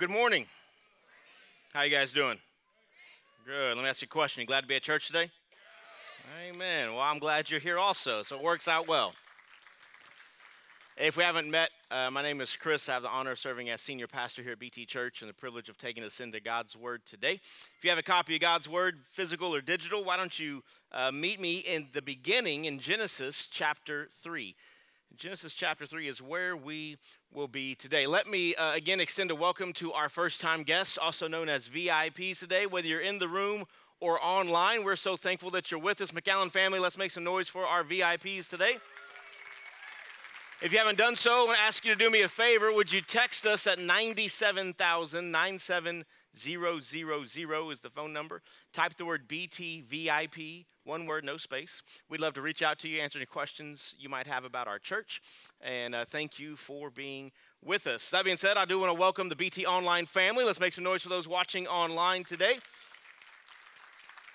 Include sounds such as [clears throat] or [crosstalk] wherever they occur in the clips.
good morning. How you guys doing? Good. Let me ask you a question. You glad to be at church today? Amen. Well, I'm glad you're here also, so it works out well. If we haven't met, uh, my name is Chris. I have the honor of serving as senior pastor here at BT Church and the privilege of taking us into God's Word today. If you have a copy of God's Word, physical or digital, why don't you uh, meet me in the beginning in Genesis chapter 3. Genesis chapter 3 is where we will be today. Let me uh, again extend a welcome to our first time guests, also known as VIPs today. Whether you're in the room or online, we're so thankful that you're with us. McAllen family, let's make some noise for our VIPs today. If you haven't done so, I want to ask you to do me a favor. Would you text us at 97,000 97000 is the phone number. Type the word BTVIP, one word, no space. We'd love to reach out to you, answer any questions you might have about our church, and uh, thank you for being with us. That being said, I do want to welcome the BT Online family. Let's make some noise for those watching online today.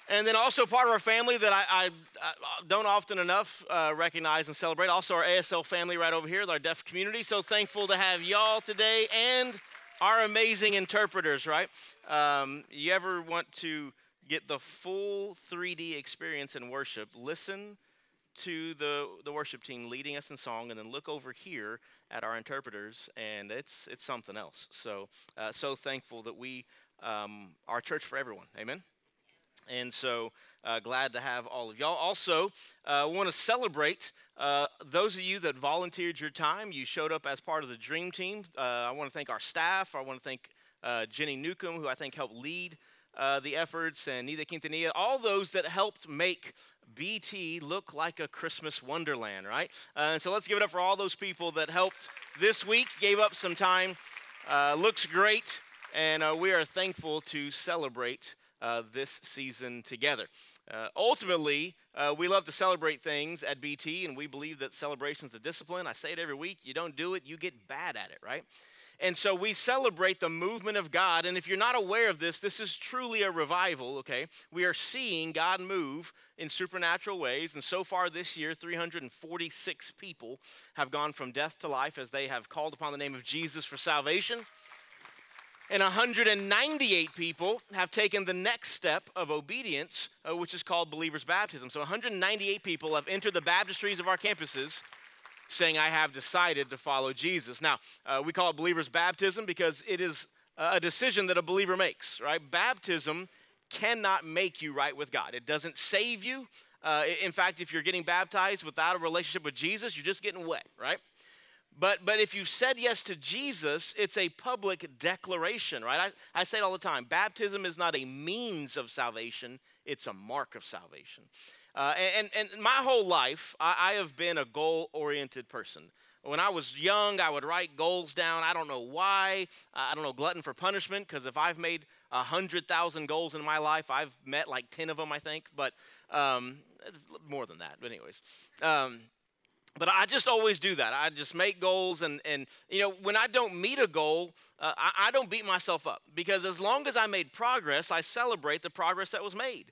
And then also part of our family that I, I, I don't often enough uh, recognize and celebrate, also our ASL family right over here, our deaf community. So thankful to have y'all today and our amazing interpreters, right? Um, you ever want to get the full 3D experience in worship? Listen to the, the worship team leading us in song, and then look over here at our interpreters, and it's, it's something else. So, uh, so thankful that we um, are church for everyone. Amen? And so uh, glad to have all of y'all. Also, uh, want to celebrate uh, those of you that volunteered your time. You showed up as part of the Dream Team. Uh, I want to thank our staff. I want to thank uh, Jenny Newcomb, who I think helped lead uh, the efforts, and Nida Quintanilla, all those that helped make BT look like a Christmas wonderland, right? Uh, so let's give it up for all those people that helped this week, gave up some time. Uh, looks great, and uh, we are thankful to celebrate this season together. Uh, ultimately, uh, we love to celebrate things at BT, and we believe that celebration is a discipline. I say it every week. You don't do it, you get bad at it, right? And so we celebrate the movement of God. And if you're not aware of this, this is truly a revival, okay? We are seeing God move in supernatural ways. And so far this year, 346 people have gone from death to life as they have called upon the name of Jesus for salvation. And 198 people have taken the next step of obedience, uh, which is called believer's baptism. So 198 people have entered the baptistries of our campuses saying, I have decided to follow Jesus. Now, uh, we call it believer's baptism because it is a decision that a believer makes, right? Baptism cannot make you right with God, it doesn't save you. Uh, in fact, if you're getting baptized without a relationship with Jesus, you're just getting wet, right? But, but if you said yes to Jesus, it's a public declaration, right? I, I say it all the time baptism is not a means of salvation, it's a mark of salvation. Uh, and, and my whole life, I, I have been a goal oriented person. When I was young, I would write goals down. I don't know why. I don't know, glutton for punishment, because if I've made 100,000 goals in my life, I've met like 10 of them, I think, but um, more than that. But, anyways. Um, but I just always do that. I just make goals, and and you know when I don't meet a goal, uh, I, I don't beat myself up because as long as I made progress, I celebrate the progress that was made.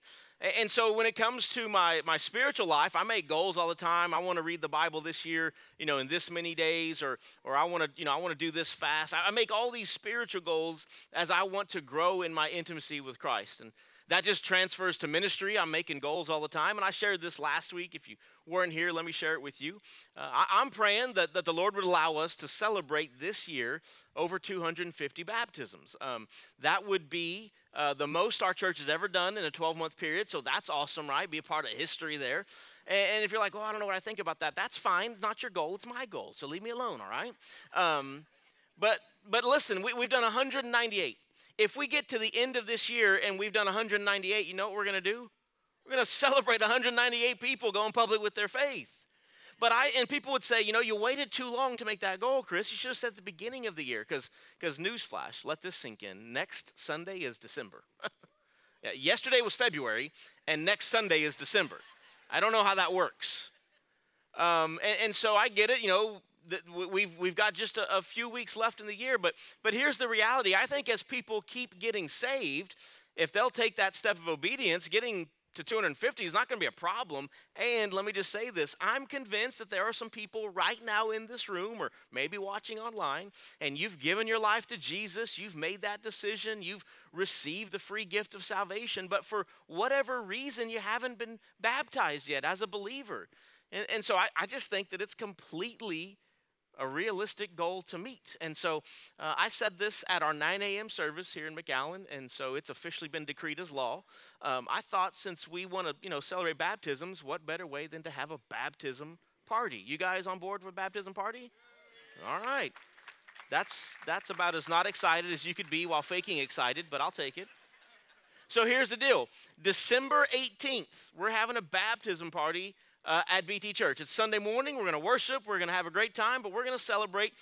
And so when it comes to my, my spiritual life, I make goals all the time. I want to read the Bible this year, you know, in this many days, or or I want to, you know, I want to do this fast. I make all these spiritual goals as I want to grow in my intimacy with Christ. And that just transfers to ministry. I'm making goals all the time. And I shared this last week. If you weren't here, let me share it with you. Uh, I, am praying that, that the Lord would allow us to celebrate this year over 250 baptisms. Um, that would be uh, the most our church has ever done in a 12 month period. So that's awesome, right? Be a part of history there. And, and if you're like, oh, I don't know what I think about that, that's fine. not your goal, it's my goal. So leave me alone, all right? Um, but, but listen, we, we've done 198. If we get to the end of this year and we've done 198, you know what we're going to do? We're going [laughs] to celebrate 198 people going public with their faith. But I and people would say, you know, you waited too long to make that goal, Chris. You should have said at the beginning of the year, because because newsflash, let this sink in. Next Sunday is December. [laughs] yeah, yesterday was February, and next Sunday is December. I don't know how that works. Um, and, and so I get it. You know, we've, we've got just a, a, few weeks left in the year, but, but here's the reality. I think as people keep getting saved, if they'll take that step of obedience, getting to 250 is not going to be a problem. And let me just say this I'm convinced that there are some people right now in this room or maybe watching online, and you've given your life to Jesus, you've made that decision, you've received the free gift of salvation, but for whatever reason, you haven't been baptized yet as a believer. And, and so I, I just think that it's completely a realistic goal to meet. And so uh, I said this at our 9 a.m. service here in McAllen, and so it's officially been decreed as law. Um, I thought since we want to, you know, celebrate baptisms, what better way than to have a baptism party? You guys on board a baptism party? All right. That's that's about as not excited as you could be while faking excited, but I'll take it. So here's the deal. December 18th, we're having a baptism party uh, at BT Church. It's Sunday morning. We're going to worship. We're going to have a great time, but we're going to celebrate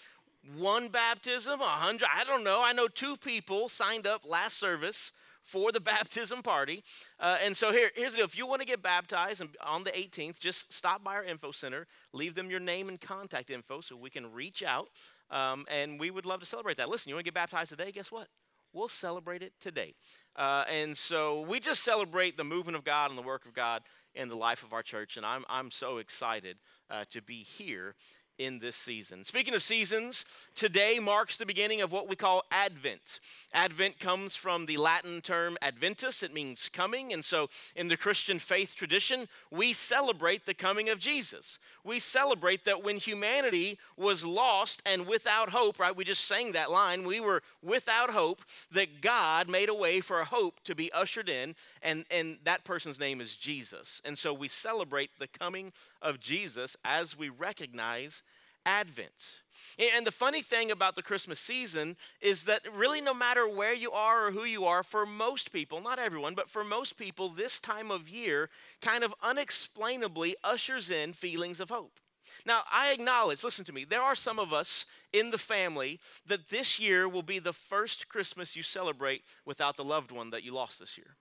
one baptism, a hundred. I don't know. I know two people signed up last service for the [laughs] baptism party. Uh, and so here, here's the deal. If you want to get baptized on the 18th, just stop by our info center, leave them your name and contact info so we can reach out. Um, and we would love to celebrate that. Listen, you want to get baptized today? Guess what? We'll celebrate it today. Uh, and so we just celebrate the movement of God and the work of God in the life of our church. And I'm, I'm so excited uh, to be here in this season. Speaking of seasons, today marks the beginning of what we call Advent. Advent comes from the Latin term adventus, it means coming. And so in the Christian faith tradition, we celebrate the coming of Jesus. We celebrate that when humanity was lost and without hope, right? We just sang that line. We were without hope, that God made a way for hope to be ushered in, and, and that person's name is Jesus. And so we celebrate the coming of Jesus as we recognize Advent. And the funny thing about the Christmas season is that really, no matter where you are or who you are, for most people, not everyone, but for most people, this time of year kind of unexplainably ushers in feelings of hope. Now, I acknowledge, listen to me, there are some of us in the family that this year will be the first Christmas you celebrate without the loved one that you lost this year.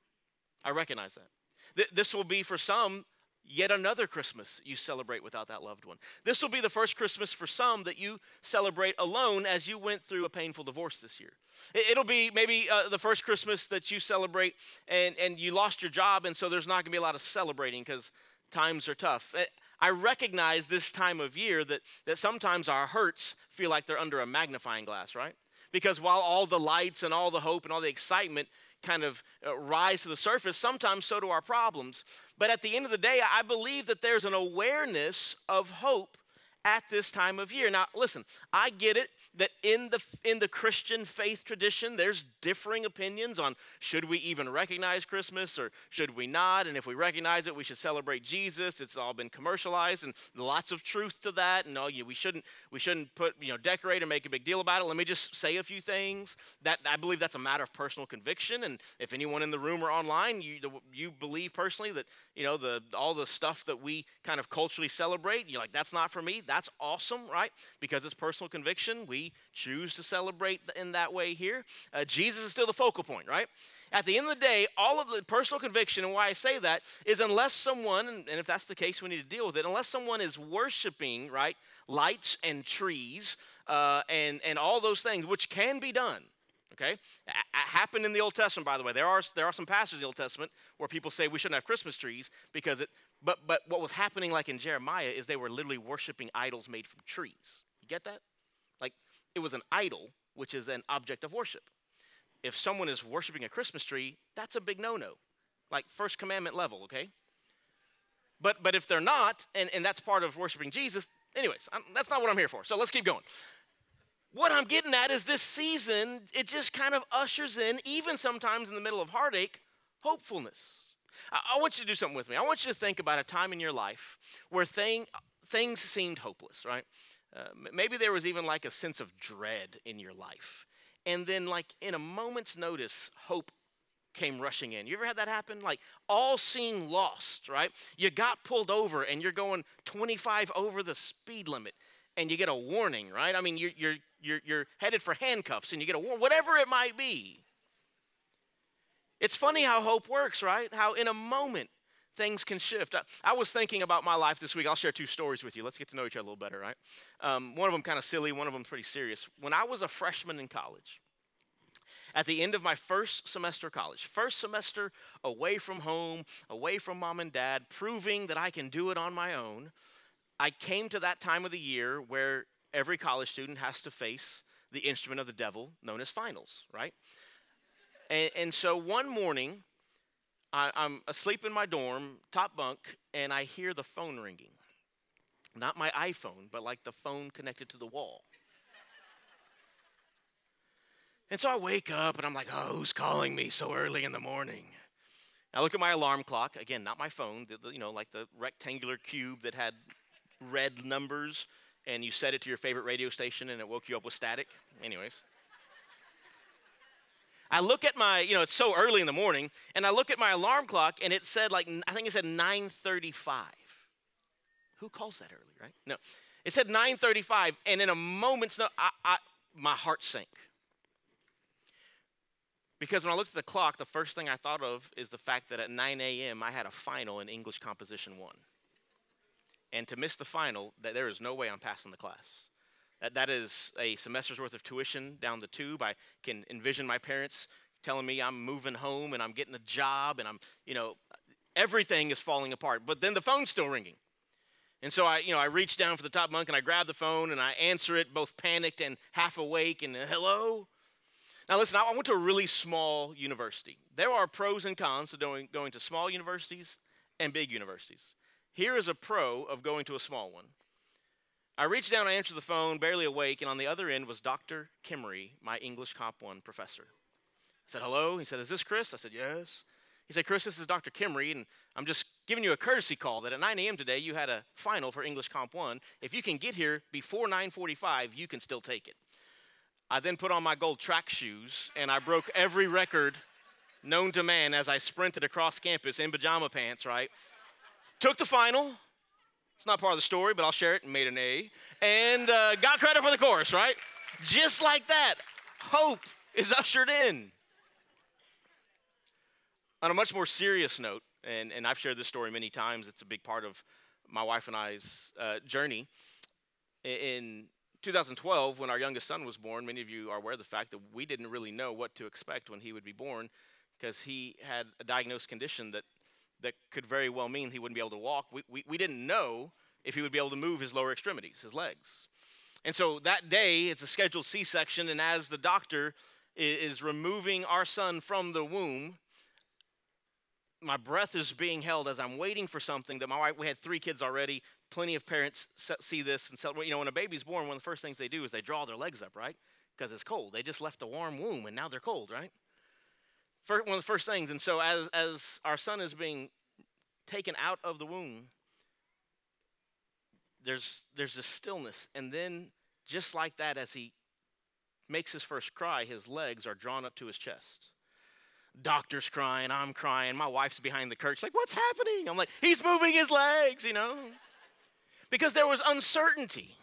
I recognize that. This will be for some yet another Christmas you celebrate without that loved one. This will be the first Christmas for some that you celebrate alone as you went through a painful divorce this year. It'll be maybe uh, the first Christmas that you celebrate and, and you lost your job, and so there's not going to be a lot of celebrating because times are tough. Eh, I recognize this time of year that, that sometimes our hurts feel like they're under a magnifying glass, right? Because while all the lights and all the hope and all the excitement kind of uh, rise to the surface, sometimes so do our problems. But at the end of the day, I believe that there's an awareness of hope at this time of year. Now, listen, I get it that in the in the Christian faith tradition there's differing opinions on should we even recognize Christmas or should we not and if we recognize it we should celebrate Jesus. It's all been commercialized and lots of truth to that and oh, you, we shouldn't we shouldn't put, you know, decorate and make a big deal about it. Let me just say a few things. That I believe that's a matter of personal conviction and if anyone in the room or online you you believe personally that, you know, the all the stuff that we kind of culturally celebrate, you're like that's not for me that's awesome, right? Because it's personal conviction. We choose to celebrate in that way here. Uh, Jesus is still the focal point, right? At the end of the day, all of the personal conviction, and why I say that, is unless someone, and if that's the case, we need to deal with it, unless someone is worshiping, right, lights and trees uh, and, and all those things, which can be done, okay? A- happened in the Old Testament, by the way. There are, there are some passages in the Old Testament where people say we shouldn't have Christmas trees because it but, but what was happening, like in Jeremiah, is they were literally worshiping idols made from trees. You get that? Like it was an idol, which is an object of worship. If someone is worshiping a Christmas tree, that's a big no no, like first commandment level, okay? But, but if they're not, and, and that's part of worshiping Jesus, anyways, I'm, that's not what I'm here for. So let's keep going. What I'm getting at is this season, it just kind of ushers in, even sometimes in the middle of heartache, hopefulness. I, want you to do something with me. I want you to think about a time in your life where thing, things seemed hopeless, right? Uh, maybe there was even like a sense of dread in your life. And then, like in a moment's notice, hope came rushing in. You ever had that happen? Like all seemed lost, right? You got pulled over and you're going 25 over the speed limit and you get a warning, right? I mean, you're, you're, you're, you're headed for handcuffs and you get a warning, whatever it might be. It's funny how hope works, right? How in a moment things can shift. I, I, was thinking about my life this week. I'll share two stories with you. Let's get to know each other a little better, right? Um, one of them kind of silly, one of them pretty serious. When I was a freshman in college, at the end of my first semester of college. First semester away from home, away from mom and dad, proving that I can do it on my own. I came to that time of the year where every college student has to face the instrument of the devil known as finals, right? And, and so one morning, I, I'm asleep in my dorm, top bunk, and I hear the phone ringing. Not my iPhone, but like the phone connected to the wall. And so I wake up and I'm like, oh, who's calling me so early in the morning? I look at my alarm clock. Again, not my phone, the, the, you know, like the rectangular cube that had red numbers, and you set it to your favorite radio station and it woke you up with static. Anyways. I look at my, you know, it's so early in the morning, and I look at my alarm clock and it said like I think it said 9:35. Who calls that early, right? No. It said 9:35 and in a moment's no I, I my heart sank. Because when I looked at the clock, the first thing I thought of is the fact that at 9 a.m. I had a final in English Composition 1. And to miss the final, that there is no way I'm passing the class. That, that is a semester's worth of tuition down the tube. I can envision my parents telling me I'm moving home and I'm getting a job and I'm, you know, everything is falling apart. But then the phone's still ringing. And so I, you know, I reach down for the top bunk and I grab the phone and I answer it, both panicked and half awake. And hello, now, listen, I went to a really small university. There are pros and cons to going to small universities and big universities. Here is a pro of going to a small one. I reached down, I answered the phone, barely awake, and on the other end was Dr. Kimmery, my English Comp 1 professor. I said, hello. He said, is this Chris? I said, yes. He said, Chris, this is Dr. Kimmery, and I'm just giving you a courtesy call that at 9 a.m. today you had a final for English Comp 1. If you can get here before 9:45, you can still take it. I then put on my gold track shoes and I broke every record known to man as I sprinted across campus in pajama pants, right? Took the final. It's not part of the story, but I'll share it made an A. And uh, got credit for the course, right? Just like that, hope is ushered in. On a much more serious note, and, and I've shared this story many times, it's a big part of my wife and I's uh, journey. In 2012, when our youngest son was born, many of you are aware of the fact that we didn't really know what to expect when he would be born because he had a diagnosed condition that, that could very well mean he wouldn't be able to walk. We, we, we didn't know if he would be able to move his lower extremities, his legs. And so that day, it's a scheduled C section, and as the doctor is removing our son from the womb, my breath is being held as I'm waiting for something that my wife, we had three kids already, plenty of parents see this and celebrate. You know, when a baby's born, one of the first things they do is they draw their legs up, right? Because it's cold. They just left a warm womb and now they're cold, right? First, one of the first things. And so as, as our son is being taken out of the womb, there's, there's a stillness. And then, just like that, as he makes his first cry, his legs are drawn up to his chest. Doctor's crying, I'm crying, my wife's behind the curtain. She's like, What's happening? I'm like, He's moving his legs, you know? because there was uncertainty.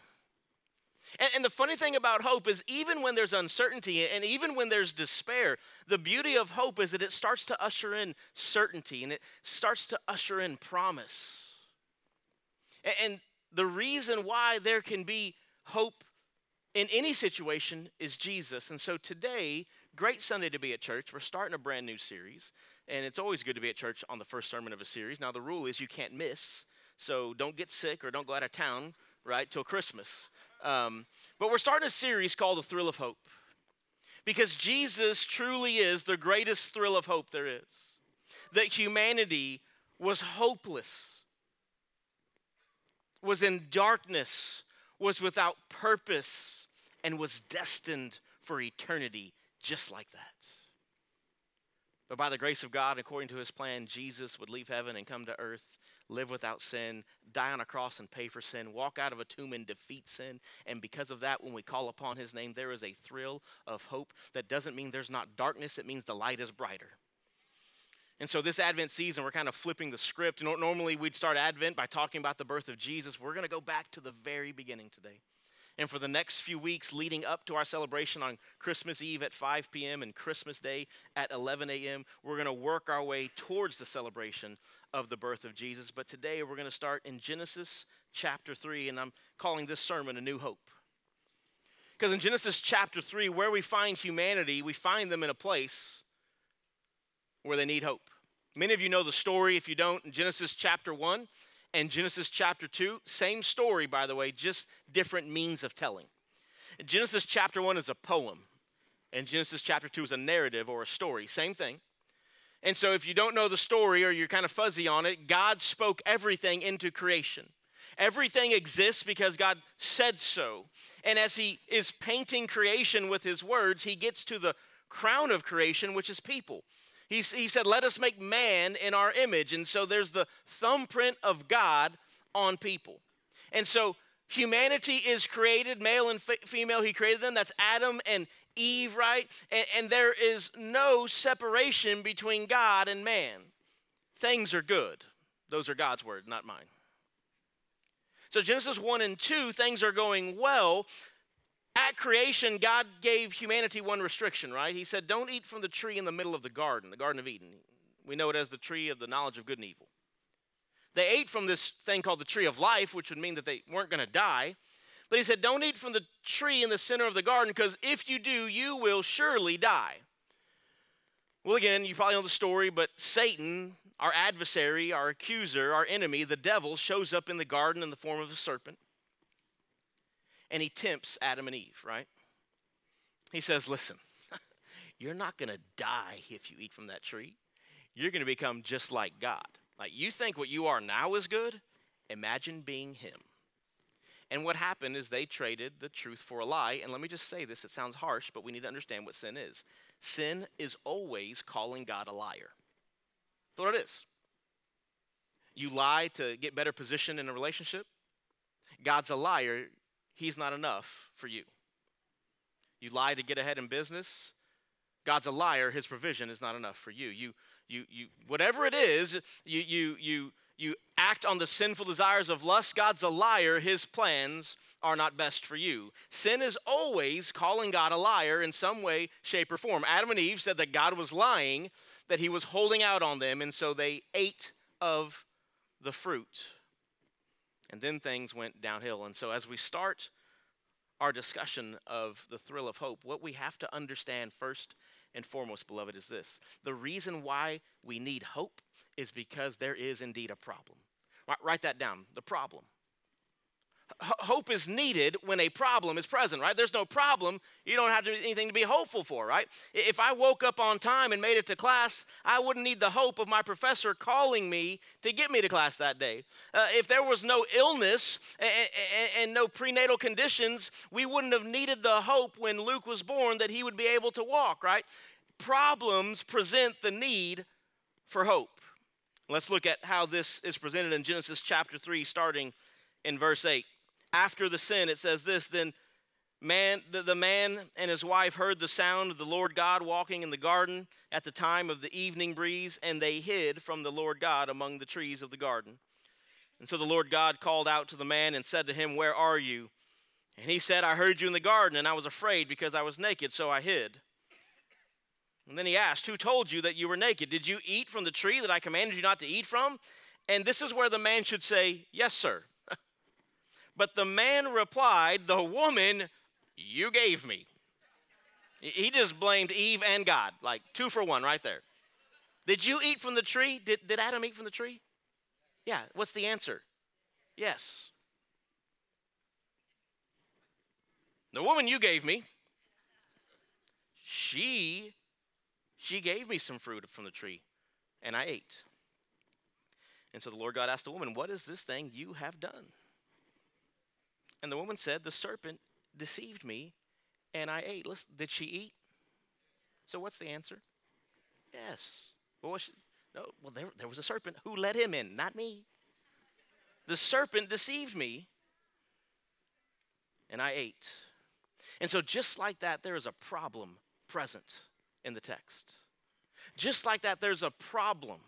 And, and, the funny thing about hope is, even when there's uncertainty and even when there's despair, the beauty of hope is that it starts to usher in certainty and it starts to usher in promise. And, and the reason why there can be hope in any situation is Jesus. And so today, great Sunday to be at church. We're starting a brand new series, and it's always good to be at church on the first sermon of a series. Now, the rule is you can't miss. So don't get sick or don't go out of town, right, till Christmas. Um, but we're starting a series called The Thrill of Hope because Jesus truly is the greatest thrill of hope there is. That humanity was hopeless, was in darkness, was without purpose, and was destined for eternity just like that. But by the grace of God, according to his plan, Jesus would leave heaven and come to earth live without sin, die on a cross and pay for sin, walk out of a tomb and defeat sin. And because of that, when we call upon his name, there is a thrill of hope that doesn't mean there's not darkness, it means the light is brighter. And so, this Advent season, we're kind of flipping the script. Normally, we'd start Advent by talking about the birth of Jesus. We're going to go back to the very beginning today. And for the next few weeks leading up to our celebration on Christmas Eve at 5 p.m. and Christmas Day at 11 a.m., we're going to work our way towards the celebration of the birth of Jesus. But today we're going to start in Genesis chapter 3, and I'm calling this sermon A New Hope. Because in Genesis chapter 3, where we find humanity, we find them in a place where they need hope. Many of you know the story. If you don't, in Genesis chapter 1 and Genesis chapter 2, same story, by the way, just different means of telling. Genesis chapter 1 is a poem, and Genesis chapter 2 is a narrative or a story. Same thing. And so, if you don't know the story or you're kind of fuzzy on it, God spoke everything into creation. Everything exists because God said so. And as He is painting creation with His words, He gets to the crown of creation, which is people. He's, he said, Let us make man in our image. And so there's the thumbprint of God on people. And so humanity is created, male and female, He created them. That's Adam and Eve, right? And, and there is no separation between God and man. Things are good. Those are God's word, not mine. So, Genesis 1 and 2, things are going well. At creation, God gave humanity one restriction, right? He said, Don't eat from the tree in the middle of the garden, the Garden of Eden. We know it as the tree of the knowledge of good and evil. They ate from this thing called the tree of life, which would mean that they weren't going to die. But he said, Don't eat from the tree in the center of the garden, because if you do, you will surely die. Well, again, you probably know the story, but Satan, our adversary, our accuser, our enemy, the devil, shows up in the garden in the form of a serpent. And he tempts Adam and Eve, right? He says, Listen, [laughs] you're not going to die if you eat from that tree. You're going to become just like God. Like you think what you are now is good? Imagine being him. And what happened is they traded the truth for a lie. And let me just say this it sounds harsh, but we need to understand what sin is. Sin is always calling God a liar. That's what it is. You lie to get better position in a relationship. God's a liar. He's not enough for you. You lie to get ahead in business. God's a liar. His provision is not enough for you. You, you, you, whatever it is, you, you, you, you act on the sinful desires of lust, God's a liar. His plans are not best for you. Sin is always calling God a liar in some way, shape, or form. Adam and Eve said that God was lying, that he was holding out on them, and so they ate of the fruit. And then things went downhill. And so as we start our discussion of the thrill of hope, what we have to understand first and foremost, beloved, is this the reason why we need hope is because there is indeed a problem. Write that down the problem. H- hope is needed when a problem is present, right? There's no problem. You don't have to, anything to be hopeful for, right? If I woke up on time and made it to class, I wouldn't need the hope of my professor calling me to get me to class that day. Uh, if there was no illness and, and, and no prenatal conditions, we wouldn't have needed the hope when Luke was born that he would be able to walk, right? Problems present the need for hope. Let's look at how this is presented in Genesis chapter 3, starting in verse 8. After the sin, it says this Then man, the, the man and his wife heard the sound of the Lord God walking in the garden at the time of the evening breeze, and they hid from the Lord God among the trees of the garden. And so the Lord God called out to the man and said to him, Where are you? And he said, I heard you in the garden, and I was afraid because I was naked, so I hid. And then he asked, Who told you that you were naked? Did you eat from the tree that I commanded you not to eat from? And this is where the man should say, Yes, sir. [laughs] but the man replied, The woman you gave me. He just blamed Eve and God, like two for one right there. Did you eat from the tree? Did, did Adam eat from the tree? Yeah. What's the answer? Yes. The woman you gave me, she she gave me some fruit from the tree, and I ate. And so the Lord God asked the woman, What is this thing you have done? And the woman said, The serpent deceived me, and I ate. Listen, did she eat? So what's the answer? Yes. Well, she, no, well there, there was a serpent. Who let him in? Not me. The serpent deceived me, and I ate. And so, just like that, there is a problem present in the text. Just like that, there's a problem.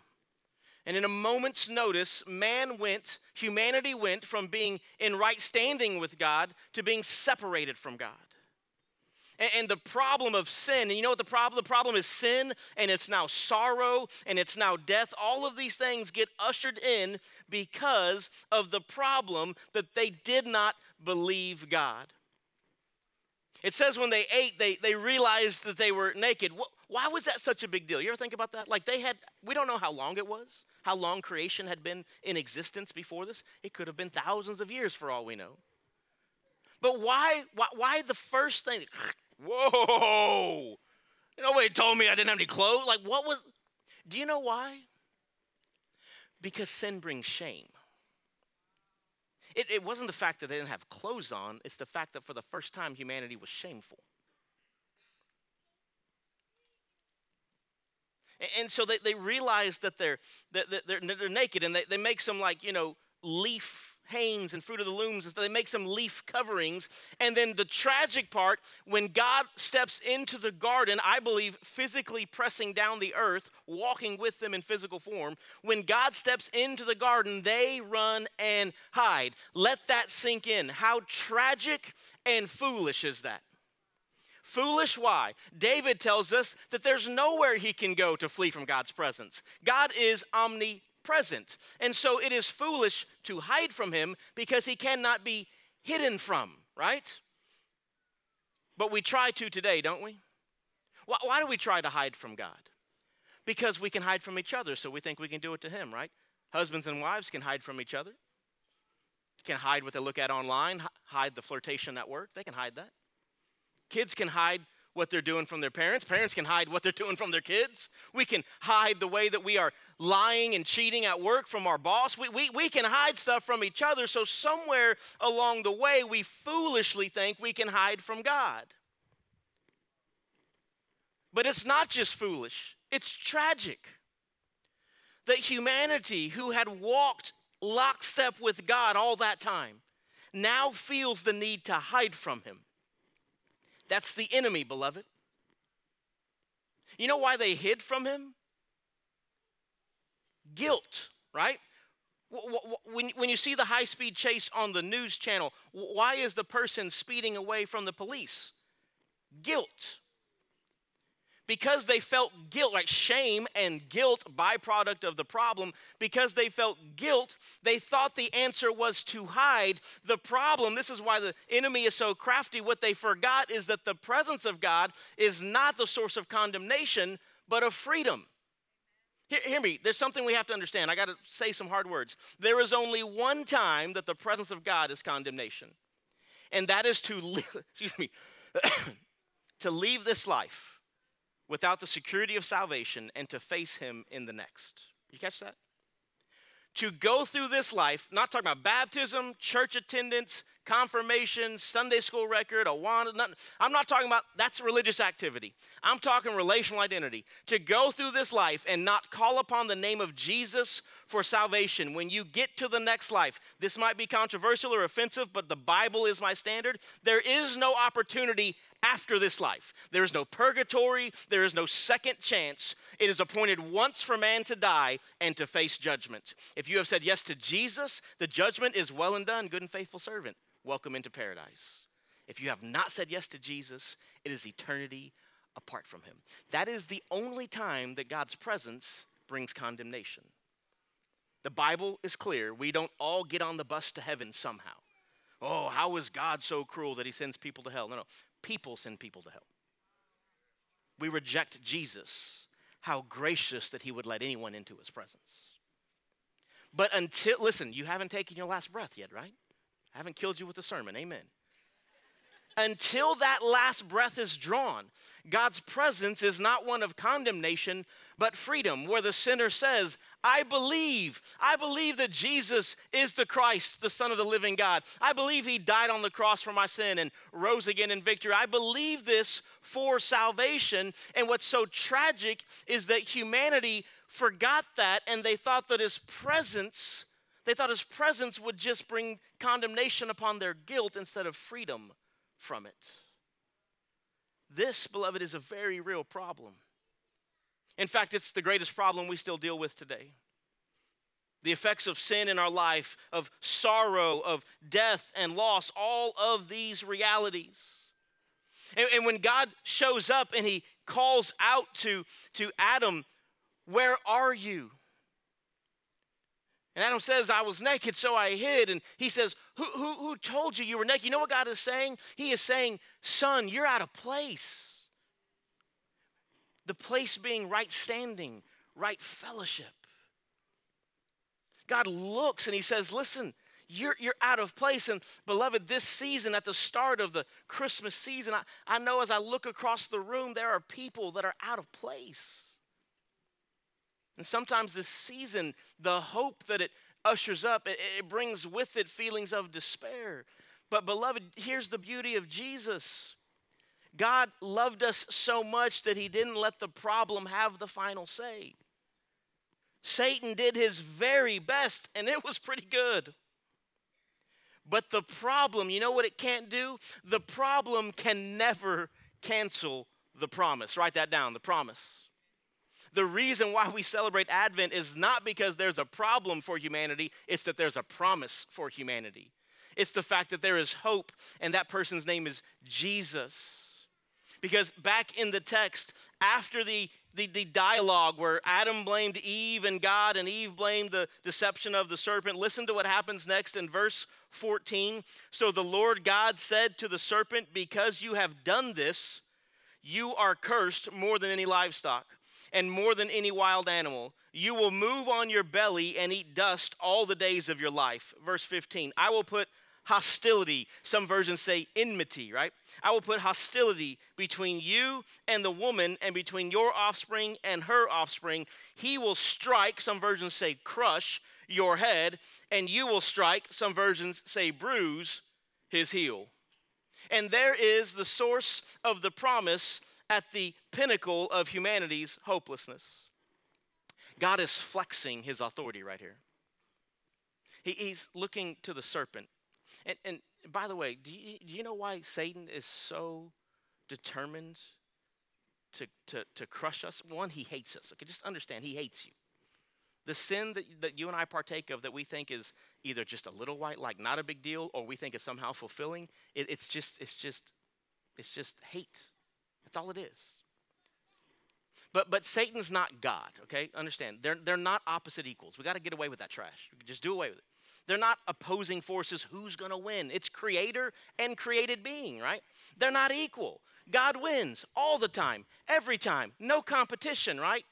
And in a moment's notice, man went, humanity went from being in right standing with God to being separated from God. And, and, the problem of sin, and you know what the problem? The problem is sin, and it's now sorrow, and it's now death. All of these things get ushered in because of the problem that they did not believe God. It says when they ate, they, they realized that they were naked. Why was that such a big deal? You ever think about that? Like they had, we don't know how long it was, how long creation had been in existence before this. It could have been thousands of years for all we know. But why, why, why the first thing? [laughs] Whoa! Nobody told me I didn't have any clothes. Like, what was, do you know why? Because sin brings shame. It, it wasn't the fact that they didn't have clothes on, it's the fact that for the first time humanity was shameful. And, so they, they realize that they're, they're, they're naked and they, they make some like, you know, leaf Hanes and Fruit of the Looms, and so they make some leaf coverings. And then the tragic part, when God steps into the garden, I believe physically pressing down the earth, walking with them in physical form, when God steps into the garden, they run and hide. Let that sink in. How tragic and foolish is that? Foolish, why? David tells us that there's nowhere he can go to flee from God's presence. God is omnipresent present. And so it is foolish to hide from him because he cannot be hidden from, right? But we try to today, don't we? Why, why do we try to hide from God? Because we can hide from each other, so we think we can do it to him, right? Husbands and wives can hide from each other, can hide what they look at online, hide the flirtation at work. They can hide that. Kids can hide what they're doing from their parents. Parents can hide what they're [laughs] doing from their kids. We can hide the way that we are lying and cheating at work from our boss. We, we, we can hide stuff from each other. So, somewhere along the way, we foolishly think we can hide from God. But it's not just foolish, it's tragic that humanity, who had walked lockstep with God all that time, now feels the need to hide from Him. That's the enemy, beloved. You know why they hid from him? Guilt, right? When, you see the high speed chase on the news channel, why is the person speeding away from the police? Guilt because they felt guilt, like shame and guilt, byproduct of the problem, because they felt guilt, they thought the answer was to hide the problem. This is why the enemy is so crafty. What they forgot is that the presence of God is not the source of condemnation, but of freedom. Hear, hear me, there's something we have to understand. I got to say some hard words. There is only one time that the presence of God is condemnation, and that is to, [laughs] excuse me, [coughs] to leave this life without the security of salvation and to face him in the next. You catch that? To go through this life, not talking about baptism, church attendance, confirmation, Sunday school record, Awana, nothing. I'm not talking about that's religious activity. I'm talking relational identity. To go through this life and not call upon the name of Jesus for salvation. When you get to the next life, this might be controversial or offensive, but the Bible is my standard. There is no opportunity after this life. There is no purgatory, there is no second chance. It is appointed once for man to die and to face judgment. If you have said yes to Jesus, the judgment is well and done, good and faithful servant. Welcome into paradise. If you have not said yes to Jesus, it is eternity apart from him. That is the only time that God's presence brings condemnation. The Bible is clear. We don't all get on the bus to heaven somehow. Oh, how is God so cruel that he sends people to hell? No, no people send people to hell. We reject Jesus. How gracious that he would let anyone into his presence. But until, listen, you haven't taken your last breath yet, right? I haven't killed you with a sermon. Amen until that last breath is drawn. God's presence is not one of condemnation, but freedom, where the sinner says, I believe. I believe that Jesus is the Christ, the Son of the living God. I believe He died on the cross for my sin and rose again in victory. I believe this for salvation. And what's so tragic is that humanity forgot that and they thought that His presence. They thought his presence would just bring condemnation upon their guilt instead of freedom from it. This, beloved, is a very real problem. In fact, it's the greatest problem we still deal with today. The effects of sin in our life, of sorrow, of death and loss, all of these realities. And, and when God shows up and he calls out to, to Adam, Where are you? And Adam says, I was naked, so I hid. And he says, who, who, who told you you were naked? You know what God is saying? He is saying, Son, you're out of place. The place being right standing, right fellowship. God looks and he says, Listen, you're, you're out of place. And beloved, this season, at the start of the Christmas season, I, I know as I look across the room, there are people that are out of place. And sometimes this season, the hope that it ushers up, it, it brings with it feelings of despair. But, beloved, here's the beauty of Jesus God loved us so much that he didn't let the problem have the final say. Satan did his very best, and it was pretty good. But the problem, you know what it can't do? The problem can never cancel the promise. Write that down the promise. The reason why we celebrate Advent is not because there's a problem for humanity, it's that there's a promise for humanity. It's the fact that there is hope, and that person's name is Jesus. Because back in the text, after the, the, the, dialogue where Adam blamed Eve and God, and Eve blamed the deception of the serpent, listen to what happens next in verse 14. So the Lord God said to the serpent, Because you have done this, you are cursed more than any livestock and more than any wild animal. You will move on your belly and eat dust all the days of your life. Verse 15 I will put hostility, some versions say enmity, right? I will put hostility between you and the woman, and between your offspring and her offspring. He will strike, some versions say crush, your head, and you will strike, some versions say bruise, his heel. And there is the source of the promise at the pinnacle of humanity's hopelessness. God is flexing his authority right here. He, he's looking to the serpent. And, and by the way, do you, do you know why Satan is so determined to, to, to crush us? One, he hates us. Okay, just understand, he hates you. The sin that, that you and I partake of that we think is either just a little white, like not a big deal, or we think is somehow fulfilling, it, it's just, it's just, it's just hate. That's all it is. But, but Satan's not God, okay? Understand, they're, they're not opposite equals. We got to get away with that trash. Just do away with it. They're not opposing forces. Who's going to win? It's creator and created being, right? They're not equal. God wins all the time, every time. No competition, right?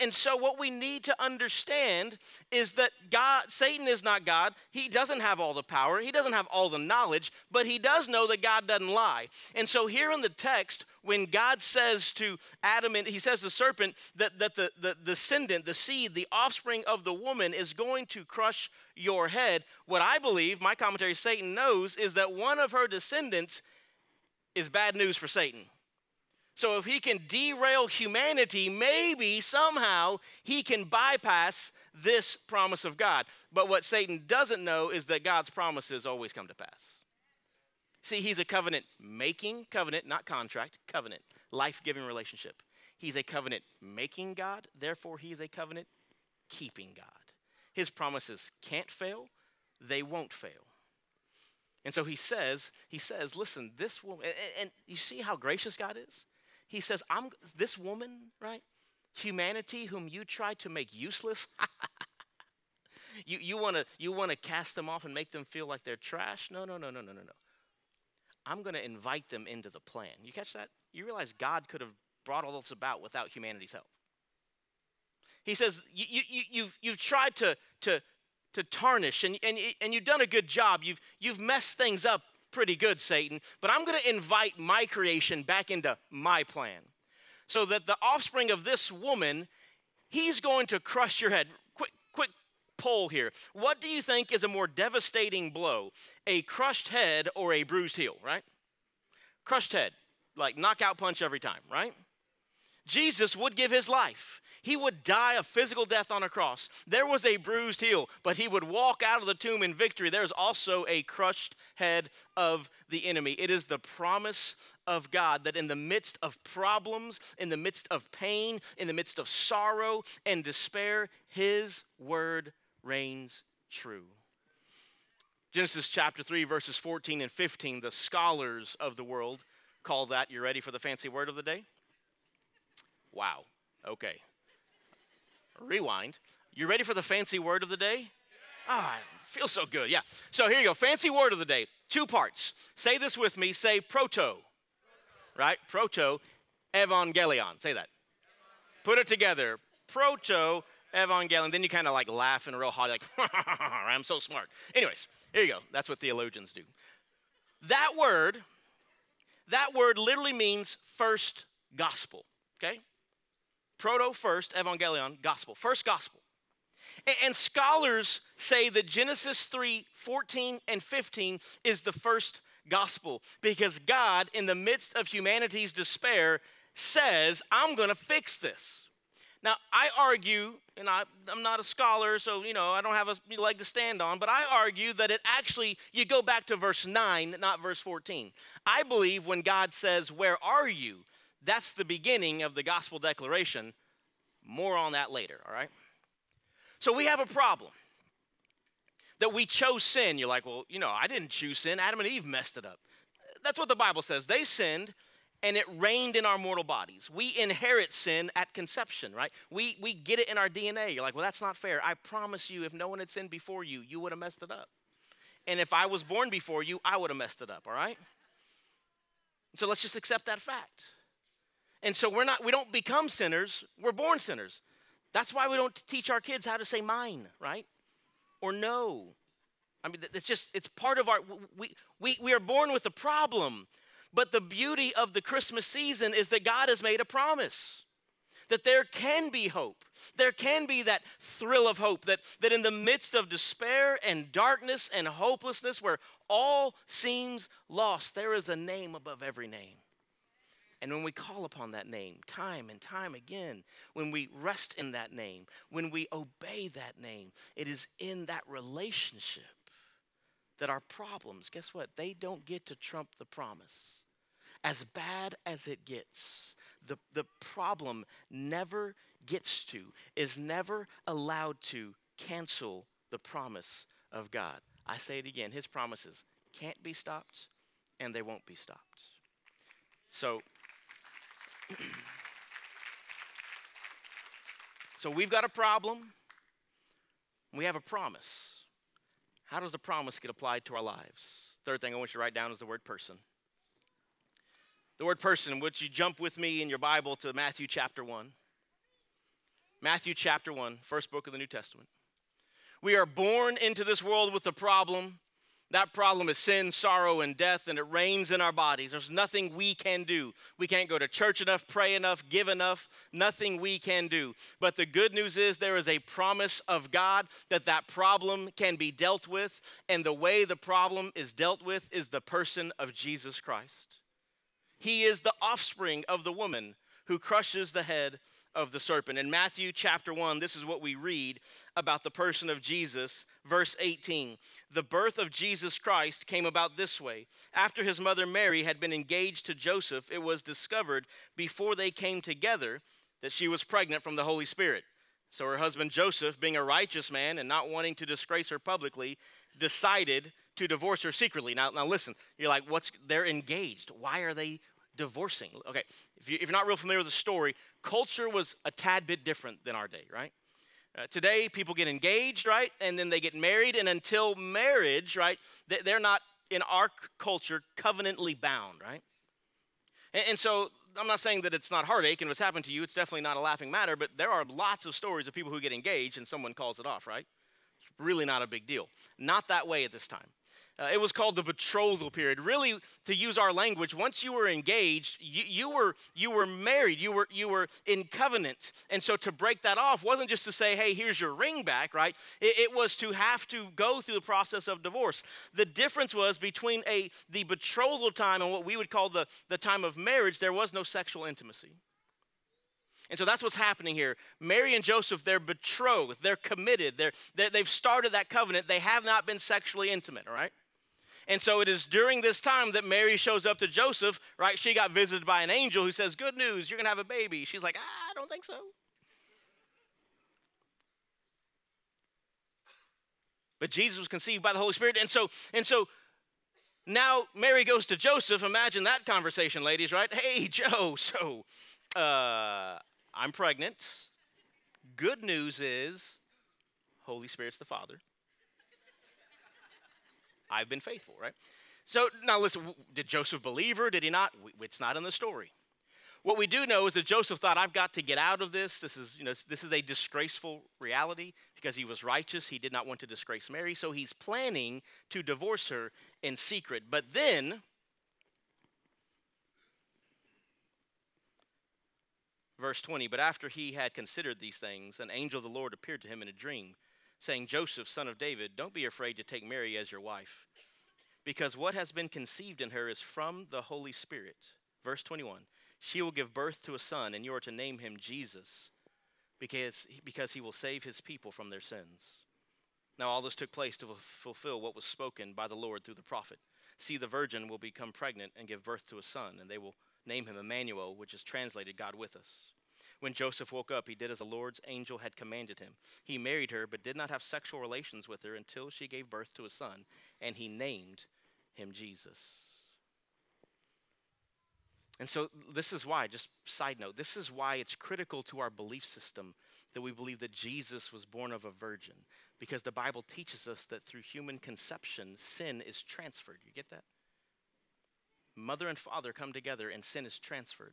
And so, what we need to understand is that God, Satan is not God. He doesn't have all the power, he doesn't have all the knowledge, but he does know that God doesn't lie. And so, here in the text, when God says to Adam, and he says to the serpent that, that the, the, the descendant, the seed, the offspring of the woman is going to crush your head, what I believe, my commentary, Satan knows, is that one of her descendants is bad news for Satan. So if he can derail humanity, maybe somehow he can bypass this promise of God. But what Satan doesn't know is that God's promises always come to pass. See, he's a covenant making covenant, not contract, covenant, life giving relationship. He's a covenant making God, therefore, he's a covenant keeping God. His promises can't fail, they won't fail. And so he says, he says, listen, this woman, and, and you see how gracious God is? He says, I'm this woman, right? Humanity whom you try to make useless. [laughs] you you want to you want to cast them off and make them feel like they're trash? No, no, no, no, no, no, no. I'm going to invite them into the plan. You catch that? You realize God could have brought all this about without humanity's help. He says, you, you, you've, you've tried to, to, to tarnish and, and, and you've done a good job. You've, you've messed things up pretty good, Satan, but I'm going to invite my creation back into my plan. So that the offspring of this woman, he's going to crush your head. Quick, quick poll here. What do you think is a more devastating blow? A crushed head or a bruised heel, right? Crushed head, like knockout punch every time, right? Jesus would give his life. He would die a physical death on a cross. There was a bruised heel, but he would walk out of the tomb in victory. There's also a crushed head of the enemy. It is the promise of God that in the midst of problems, in the midst of pain, in the midst of sorrow and despair, his word reigns true. Genesis chapter 3, verses 14 and 15, the scholars of the world call that, you ready for the fancy word of the day? Wow. Okay rewind, You ready for the fancy word of the day? Ah, oh, feels so good. Yeah. So here you go. Fancy word of the day. Two parts. Say this with me. Say proto. Right? Proto evangelion. Say that. Put it together. Proto evangelion. Then you kind of like laugh and real hard, like, [laughs] I'm so smart. Anyways, here you go. That's what theologians do. That word, that word literally means first gospel. Okay? Proto first, evangelion, gospel. First gospel. And scholars say that Genesis 3 14 and 15 is the first gospel because God, in the midst of humanity's despair, says, I'm going to fix this. Now, I argue, and I, I, am not a scholar, so, you know, I don't have a leg to stand on, but I argue that it actually, you go back to verse 9, not verse 14. I believe when God says, Where are you? That's the beginning of the gospel declaration. More on that later, all right? So we have a problem that we chose sin. You're like, well, you know, I didn't choose sin. Adam and Eve messed it up. That's what the Bible says. They sinned and it reigned in our mortal bodies. We inherit sin at conception, right? We, we get it in our DNA. You're like, well, that's not fair. I promise you, if no one had sinned before you, you would have messed it up. And if I was born before you, I would have messed it up, all right? So let's just accept that fact. And so we're not, we don't become sinners, we're born sinners. That's why we don't teach our kids how to say mine, right? Or no. I mean, it's just, it's part of our, we, we, we are born with a problem. But the beauty of the Christmas season is that God has made a promise that there can be hope. There can be that thrill of hope that, that in the midst of despair and darkness and hopelessness, where all seems lost, there is a name above every name. And when we call upon that name time and time again, when we rest in that name, when we obey that name, it is in that relationship that our problems, guess what? They don't get to trump the promise. As bad as it gets, the, the problem never gets to, is never allowed to cancel the promise of God. I say it again His promises can't be stopped and they won't be stopped. So, [clears throat] so we've got a problem, we have a promise. How does the promise get applied to our lives? Third thing I want you to write down is the word person. The word person, would you jump with me in your Bible to Matthew chapter 1? Matthew chapter 1, first book of the New Testament. We are born into this world with a problem that problem is sin, sorrow, and death, and it reigns in our bodies. There's nothing we can do. We can't go to church enough, pray enough, give enough. Nothing we can do. But the good news is there is a promise of God that that problem can be dealt with, and the way the problem is dealt with is the person of Jesus Christ. He is the offspring of the woman who crushes the head of the serpent. In Matthew chapter 1, this is what we read about the person of Jesus. Verse 18 The birth of Jesus Christ came about this way. After his mother Mary had been engaged to Joseph, it was discovered before they came together that she was pregnant from the Holy Spirit. So her husband Joseph, being a righteous man and not wanting to disgrace her publicly, decided to divorce her secretly. Now, now listen, you're like, what's, they're engaged. Why are they divorcing? Okay, if, you, if you're not real familiar with the story, culture was a tad bit different than our day, right? Uh, today, people get engaged, right? And then they get married, and until marriage, right, they're not in our culture covenantly bound, right? And, and so I'm not saying that it's not heartache and what's happened to you, it's definitely not a laughing matter, but there are lots of stories of people who get engaged and someone calls it off, right? It's really not a big deal. Not that way at this time. Uh, it was called the betrothal period. Really, to use our language, once you were engaged, you, you, were you were married. You were you were in covenant, and so to break that off wasn't just to say, "Hey, here's your ring back," right? It, it was to have to go through the process of divorce. The difference was between a the betrothal time and what we would call the the time of marriage. There was no sexual intimacy. And so that's what's happening here. Mary and Joseph, they're betrothed, they're committed, they're, they have started that covenant. They have not been sexually intimate, all right? And so it is during this time that Mary shows up to Joseph, right? She got visited by an angel who says, Good news, you're going to have a baby. She's like, ah, I don't think so. But Jesus was conceived by the Holy Spirit. And so, and so now Mary goes to Joseph. Imagine that conversation, ladies, right? Hey, [laughs] Joe, so uh, I'm pregnant. Good news is Holy Spirit's the Father. I've been faithful, right? So now listen, did Joseph believe her? Did he not? It's not in the story. What we do know is that Joseph thought, I've got to get out of this. This is, you know, this is a disgraceful reality because he was righteous. He did not want to disgrace Mary. So he's planning to divorce her in secret. But then, verse 20, but after he had considered these things, an angel of the Lord appeared to him in a dream, saying, Joseph, son of David, don't be afraid to take Mary as your wife, because what has been conceived in her is from the Holy Spirit. Verse 21 She will give birth to a son, and you are to name him Jesus, because, because he will save his people from their sins. Now, all this took place to fulfill what was spoken by the Lord through the prophet. See, the virgin will become pregnant and give birth to a son, and they will name him Emmanuel, which is translated God with us. When Joseph woke up, he did as the Lord's angel had commanded him. He married her, but did not have sexual relations with her until she gave birth to a son, and he named him Jesus. And so, this is why, just side note, this is why it's critical to our belief system that we believe that Jesus was born of a virgin, because the Bible teaches us that through human conception, sin is transferred. You get that? Mother and father come together, and sin is transferred.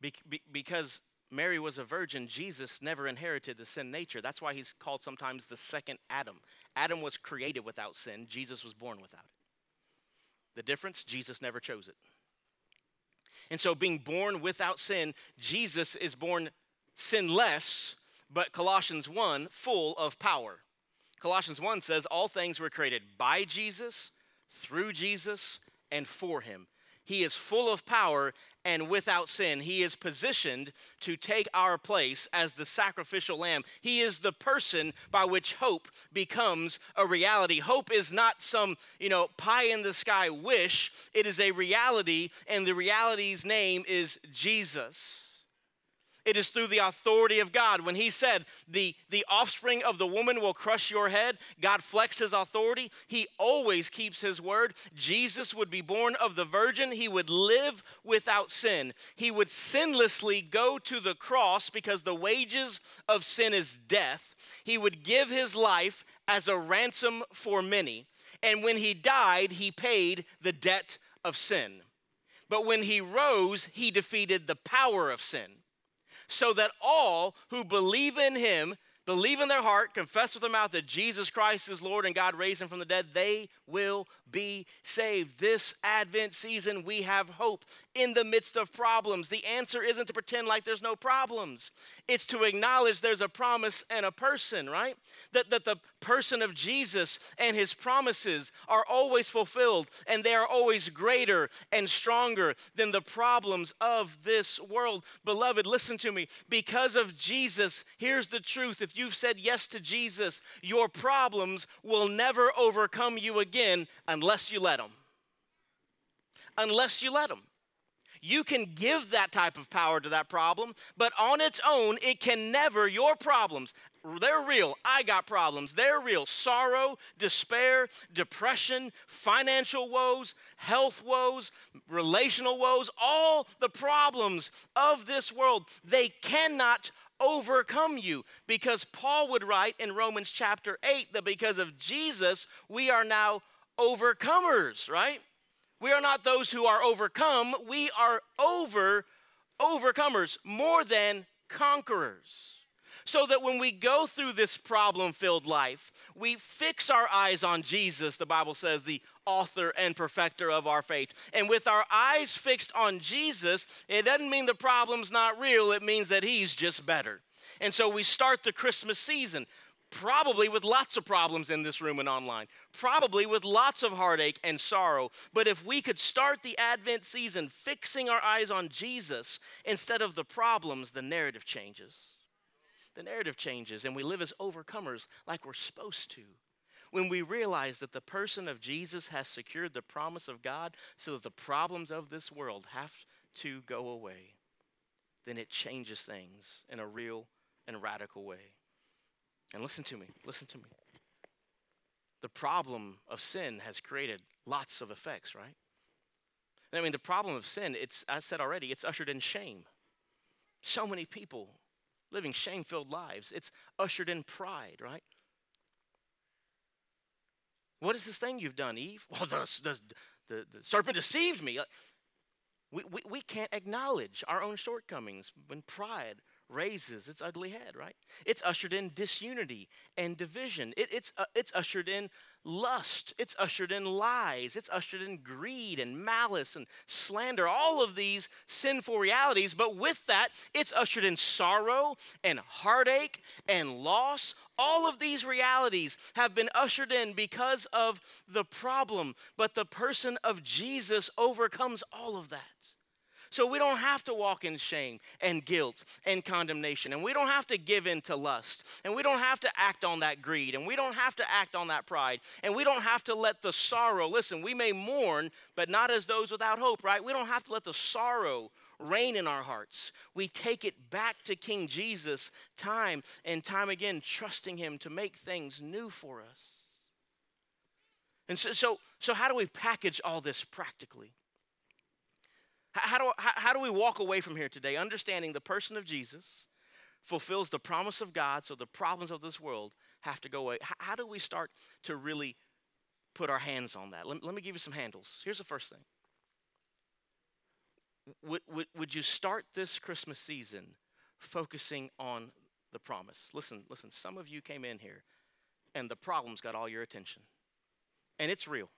Be- be- because Mary was a virgin, Jesus never inherited the sin nature. That's why he's called sometimes the second Adam. Adam was created without sin, Jesus was born without it. The difference, Jesus never chose it. And so, being born without sin, Jesus is born sinless, but Colossians 1, full of power. Colossians 1 says, All things were created by Jesus, through Jesus, and for him. He is full of power and without sin. He is positioned to take our place as the sacrificial lamb. He is the person by which hope becomes a reality. Hope is not some, you know, pie in the sky wish. It is a reality, and the reality's name is Jesus. It is through the authority of God. When he said, the, the offspring of the woman will crush your head, God flexed his authority. He always keeps his word. Jesus would be born of the virgin. He would live without sin. He would sinlessly go to the cross because the wages of sin is death. He would give his life as a ransom for many. And when he died, he paid the debt of sin. But when he rose, he defeated the power of sin so that all who believe in him, believe in their heart, confess with their mouth that Jesus Christ is Lord and God raised him from the dead, they will be saved. This Advent season, we have hope in the midst of problems. The answer isn't to pretend like there's no problems, it's to acknowledge there's a promise and a person, right? That, that the person of Jesus and his promises are always fulfilled and they are always greater and stronger than the problems of this world. Beloved, listen to me. Because of Jesus, here's the truth. If you've said yes to Jesus, your problems will never overcome you again unless you let them. Unless you let them. You can give that type of power to that problem, but on its own, it can never, your problems, they're real. I got problems. They're real. Sorrow, despair, depression, financial woes, health woes, relational woes, all the problems of this world, they cannot overcome you because Paul would write in Romans chapter 8 that because of Jesus, we are now overcomers, right? We are not those who are overcome, we are over overcomers, more than conquerors. So that when we go through this problem filled life, we fix our eyes on Jesus, the Bible says, the author and perfecter of our faith. And with our eyes fixed on Jesus, it doesn't mean the problem's not real, it means that He's just better. And so we start the Christmas season probably with lots of problems in this room and online, probably with lots of heartache and sorrow. But if we could start the Advent season fixing our eyes on Jesus instead of the problems, the narrative changes. The narrative changes, and we live as overcomers like we're supposed to. When we realize that the person of Jesus has secured the promise of God so that the problems of this world have to go away, then it changes things in a real and radical way. And listen to me, listen to me. The problem of sin has created lots of effects, right? I mean, the problem of sin, it's, I said already, it's ushered in shame. So many people living shame filled lives. It's ushered in pride, right? What is this thing you've done, Eve? [laughs] Well, the, the, the, the serpent deceived me. We, we, we can't acknowledge our own shortcomings when pride raises its ugly head, right? It's ushered in disunity and division. It, it's, uh, it's ushered in lust. It's ushered in lies. It's ushered in greed and malice and slander, all of these sinful realities. But with that, it's ushered in sorrow and heartache and loss. All of these realities have been ushered in because of the problem. But the person of Jesus overcomes all of that. So we don't have to walk in shame and guilt and condemnation. And we don't have to give in to lust. And we don't have to act on that greed. And we don't have to act on that pride. And we don't have to let the sorrow, listen, we may mourn, but not as those without hope, right? We don't have to let the sorrow reign in our hearts. We take it back to King Jesus time and time again, trusting Him to make things new for us. And so, so, so how do we package all this practically? How do, how, do we walk away from here today understanding the person of Jesus fulfills the promise of God, so the problems of this world have to go away? How, do we start to really put our hands on that? Let, let me give you some handles. Here's the first thing. Would, would, would you start this Christmas season focusing on the promise? Listen, listen, some of you came in here and the problems got all your attention. And it's real.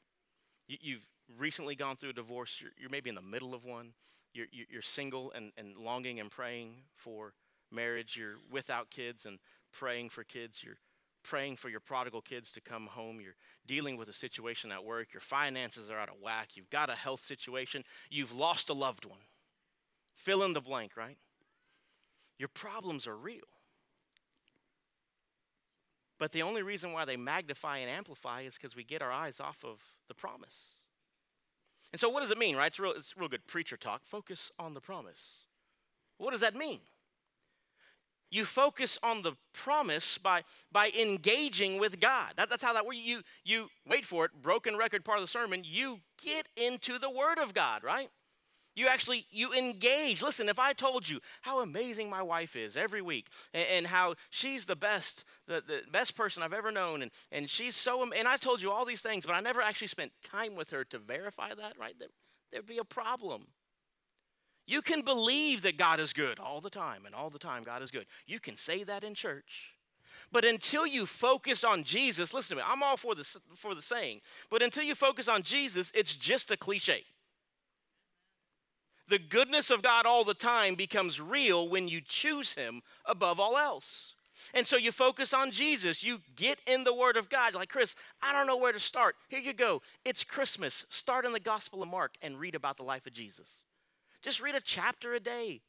You, you've recently gone through a divorce, you're, you're maybe in the middle of one, you're, you're single and, and longing and praying for marriage, you're without kids and praying for kids, you're praying for your prodigal kids to come home, you're dealing with a situation at work, your finances are out of whack, you've got a health situation, you've lost a loved one. Fill in the blank, right? Your problems are real. But the only reason why they magnify and amplify is because we get our eyes off of the promise. And so, what does it mean, right? It's real, it's real good preacher talk. Focus on the promise. What does that mean? You focus on the promise by, by engaging with God. That, that's how that works. You, you, wait for it, broken record part of the sermon, you get into the Word of God, right? You actually you engage. Listen, if I told you how amazing my wife is every week and, and how she's the best, the, the best person I've ever known, and, and she's so and I told you all these things, but I never actually spent time with her to verify that, right? There, there'd be a problem. You can believe that God is good all the time, and all the time God is good. You can say that in church. But until you focus on Jesus, listen to me, I'm all for the, for the saying, but until you focus on Jesus, it's just a cliche the goodness of God all the time becomes real when you choose Him above all else. And so you focus on Jesus. You get in the Word of God. Like, Chris, I don't know where to start. Here you go. It's Christmas. Start in the Gospel of Mark and read about the life of Jesus. Just read a chapter a day.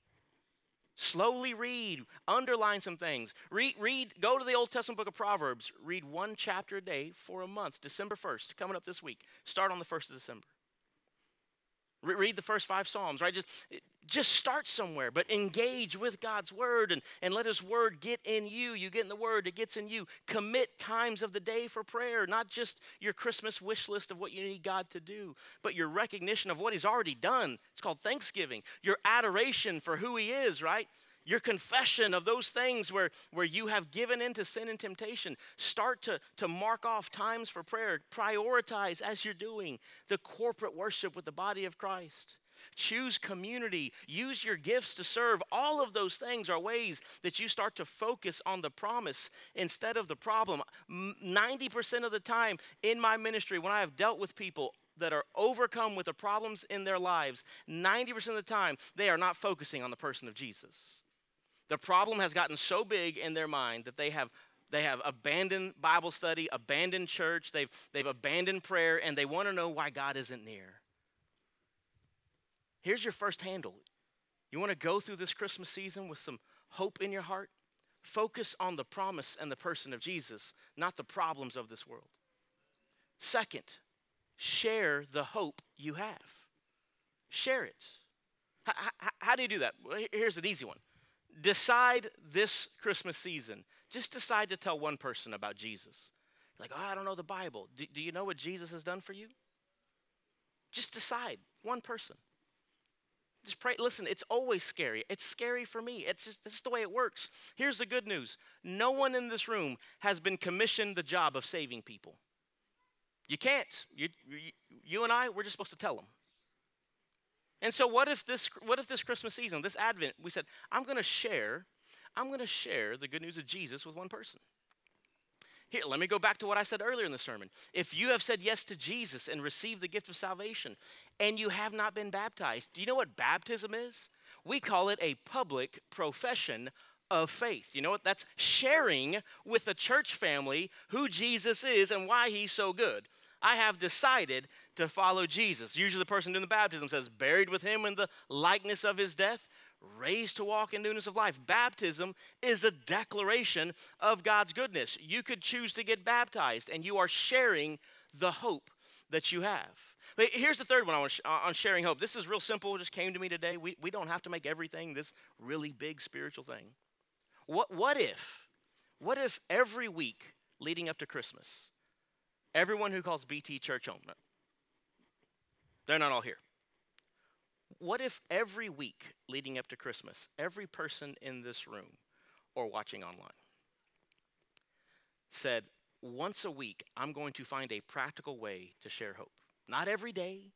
Slowly read, underline some things. Read, read, go to the Old Testament book of Proverbs. Read one chapter a day for a month, December 1st, coming up this week. Start on the 1st of December. Read the first five Psalms, right? Just, just start somewhere, but engage with God's word and, and let His word get in you. You get in the word, it gets in you. Commit times of the day for prayer, not just your Christmas wish list of what you need God to do, but your recognition of what He's already done. It's called thanksgiving, your adoration for who He is, right? Your confession of those things where, where you have given in to sin and temptation. Start to, to mark off times for prayer. Prioritize as you're doing the corporate worship with the body of Christ. Choose community. Use your gifts to serve. All of those things are ways that you start to focus on the promise instead of the problem. 90% of the time in my ministry, when I have dealt with people, that are overcome with the problems in their lives, 90% of the time, they are not focusing on the person of Jesus. The problem has gotten so big in their mind that they have they have abandoned Bible study, abandoned church, they've, they've abandoned prayer, and they want to know why God isn't near. Here's your first handle. You want to go through this Christmas season with some hope in your heart? Focus on the promise and the person of Jesus, not the problems of this world. Second, share the hope you have. Share it. How, how, how do you do that? Well, here's an easy one decide this Christmas season, just decide to tell one person about Jesus. Like, oh, I don't know the Bible. Do, do you know what Jesus has done for you? Just decide, one person. Just pray. Listen, it's always scary. It's scary for me. It's just, it's just the way it works. Here's the good news no one in this room has been commissioned the job of saving people. You can't. You, you, you and I, we're just supposed to tell them. And so what if this what if this Christmas season, this Advent, we said, I'm going to share I'm going to share the good news of Jesus with one person. Here, let me go back to what I said earlier in the sermon. If you have said yes to Jesus and received the gift of salvation and you have not been baptized, do you know what baptism is? We call it a public profession of faith. You know what? That's sharing with the church family who Jesus is and why he's so good. I have decided to follow Jesus. Usually, the person doing the baptism says, buried with him in the likeness of his death, raised to walk in newness of life. Baptism is a declaration of God's goodness. You could choose to get baptized, and you are sharing the hope that you have. Here's the third one on, uh, on sharing hope. This is real simple, it just came to me today. We, we don't have to make everything this really big spiritual thing. What, what if, what if every week leading up to Christmas, everyone who calls BT Church home, they're not all here. What if every week leading up to Christmas, every person in this room or watching online said, once a week, I'm going to find a practical way to share hope? Not every day,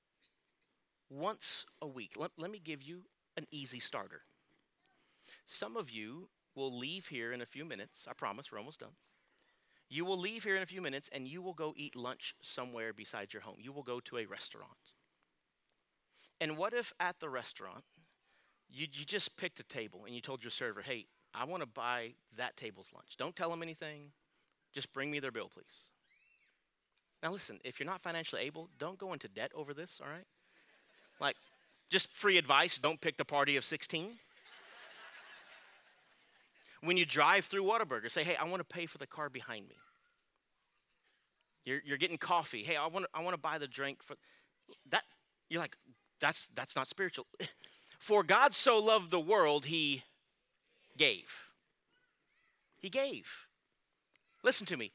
once a week. Let, let me give you an easy starter. Some of you will leave here in a few minutes. I promise, we're almost done. You will leave here in a few minutes and you will go eat lunch somewhere besides your home. You will go to a restaurant. And what if at the restaurant, you, you just picked a table and you told your server, hey, I want to buy that table's lunch. Don't tell them anything. Just bring me their bill, please. Now, listen, if you're not financially able, don't go into debt over this, all right? Like, just free advice don't pick the party of 16. When you drive through Whataburger, say, hey, I want to pay for the car behind me. You're, you're getting coffee. Hey, I want, I want to buy the drink for that. You're like, that's, that's not spiritual. [laughs] For God so loved the world, he gave. He gave. Listen to me.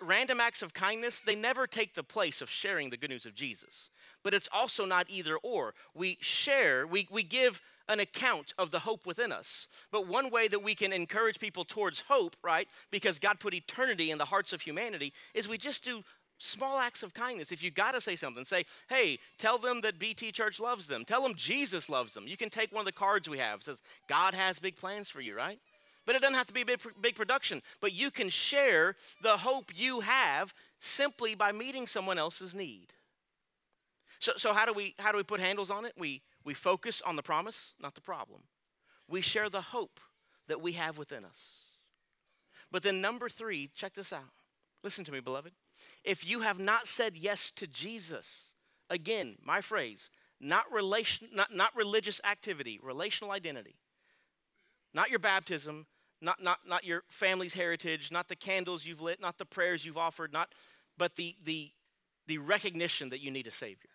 Random acts of kindness, they never take the place of sharing the good news of Jesus. But it's also not either or. We share, we, we give an account of the hope within us. But one way that we can encourage people towards hope, right, because God put eternity in the hearts of humanity, is we just do small acts of kindness. If you got to say something, say, hey, tell them that BT Church loves them. Tell them Jesus loves them. You can take one of the cards we have. It says, God has big plans for you, right? But it doesn't have to be a big, big production. But you can share the hope you have simply by meeting someone else's need. So, so how, do we, how do we put handles on it? We, we focus on the promise, not the problem. We share the hope that we have within us. But then, number three, check this out. Listen to me, beloved if you have not said yes to Jesus, again, my phrase, not relation not, not religious activity, relational identity. Not your baptism, not, not, not your family's heritage, not the candles you've lit, not the prayers you've offered, not, but the, the, the recognition that you need a Savior.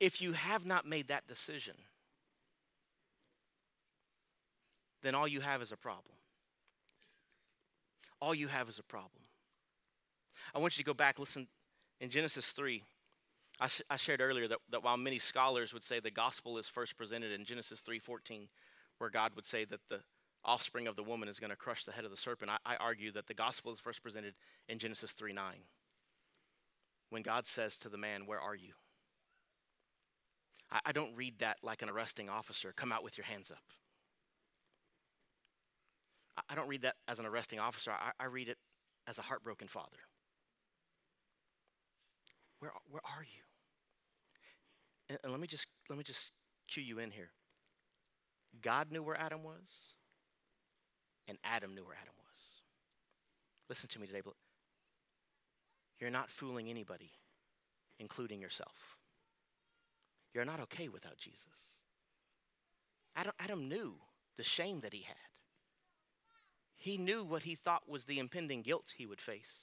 If you have not made that decision, then all you have is a problem. All you have is a problem. I want you to go back, listen, in Genesis 3. I, sh- I shared earlier that, that while many scholars would say the gospel is first presented in Genesis 3.14, where God would say that the offspring of the woman is going to crush the head of the serpent, I, I argue that the gospel is first presented in Genesis 3.9, when God says to the man, where are you? I, I don't read that like an arresting officer, come out with your hands up. I, I don't read that as an arresting officer. I, I read it as a heartbroken father. Where, where are you? And, and let me just let me just cue you in here. God knew where Adam was, and Adam knew where Adam was. Listen to me today. You're not fooling anybody, including yourself. You're not okay without Jesus. Adam, Adam knew the shame that he had. He knew what he thought was the impending guilt he would face.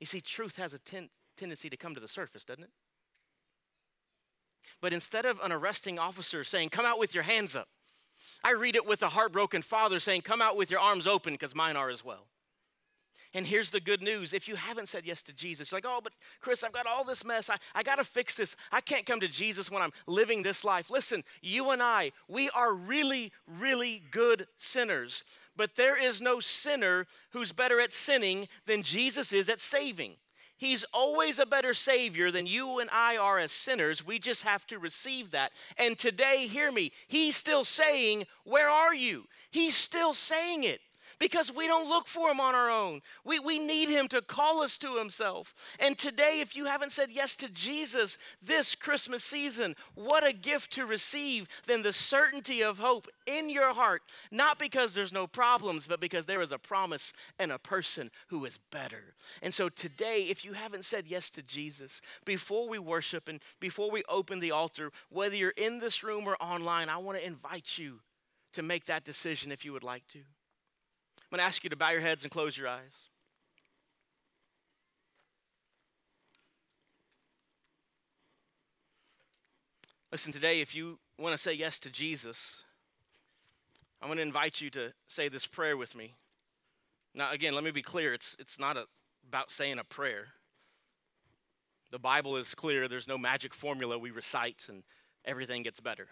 You see, truth has a ten- tendency to come to the surface, doesn't it? But instead of an arresting officer saying, Come out with your hands up, I read it with a heartbroken father saying, Come out with your arms open because mine are as well. And here's the good news if you haven't said yes to Jesus, you're like, oh, but Chris, I've got all this mess. I, I got to fix this. I can't come to Jesus when I'm living this life. Listen, you and I, we are really, really good sinners. But there is no sinner who's better at sinning than Jesus is at saving. He's always a better Savior than you and I are as sinners. We just have to receive that. And today, hear me, He's still saying, Where are you? He's still saying it because we don't look for him on our own. We, we need him to call us to himself. And today, if you haven't said yes to Jesus this Christmas season, what a gift to receive than the certainty of hope in your heart, not because there's no problems, but because there is a promise and a person who is better. And so today, if you haven't said yes to Jesus, before we worship and before we open the altar, whether you're in this room or online, I want to invite you to make that decision if you would like to. I'm going to ask you to bow your heads and close your eyes. Listen, today, if you want to say yes to Jesus, I'm going to invite you to say this prayer with me. Now, again, let me be clear it's, it's not a, about saying a prayer. The Bible is clear, there's no magic formula we recite and everything gets better.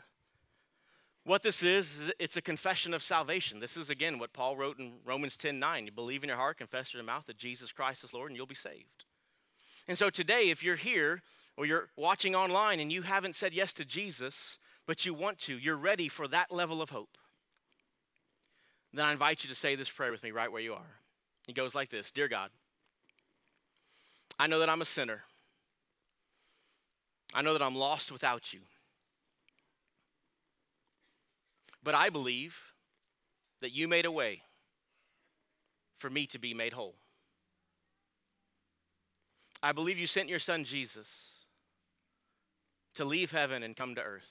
What this is, it's a confession of salvation. This is again what Paul wrote in Romans 10 9. You believe in your heart, confess in your mouth that Jesus Christ is Lord, and you'll be saved. And so today, if you're here or you're watching online and you haven't said yes to Jesus, but you want to, you're ready for that level of hope, then I invite you to say this prayer with me right where you are. It goes like this Dear God, I know that I'm a sinner. I know that I'm lost without you. But I believe that you made a way for me to be made whole. I believe you sent your son Jesus to leave heaven and come to earth.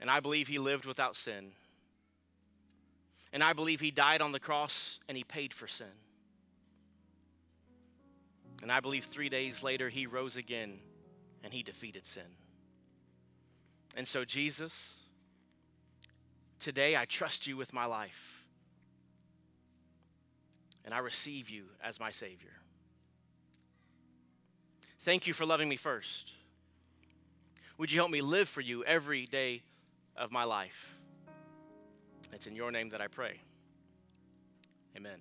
And I believe he lived without sin. And I believe he died on the cross and he paid for sin. And I believe three days later he rose again and he defeated sin. And so, Jesus, Today, I trust you with my life. And I receive you as my Savior. Thank you for loving me first. Would you help me live for you every day of my life? It's in your name that I pray. Amen.